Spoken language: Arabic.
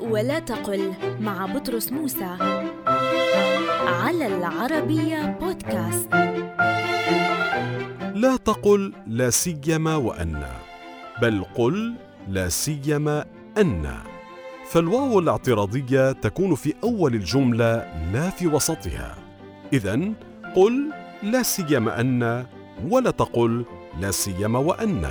ولا تقل مع بطرس موسى على العربية بودكاست. لا تقل لا سيما وأن بل قل لا سيما أن. فالواو الاعتراضية تكون في أول الجملة لا في وسطها. إذا قل لا سيما أن ولا تقل لا سيما وأن.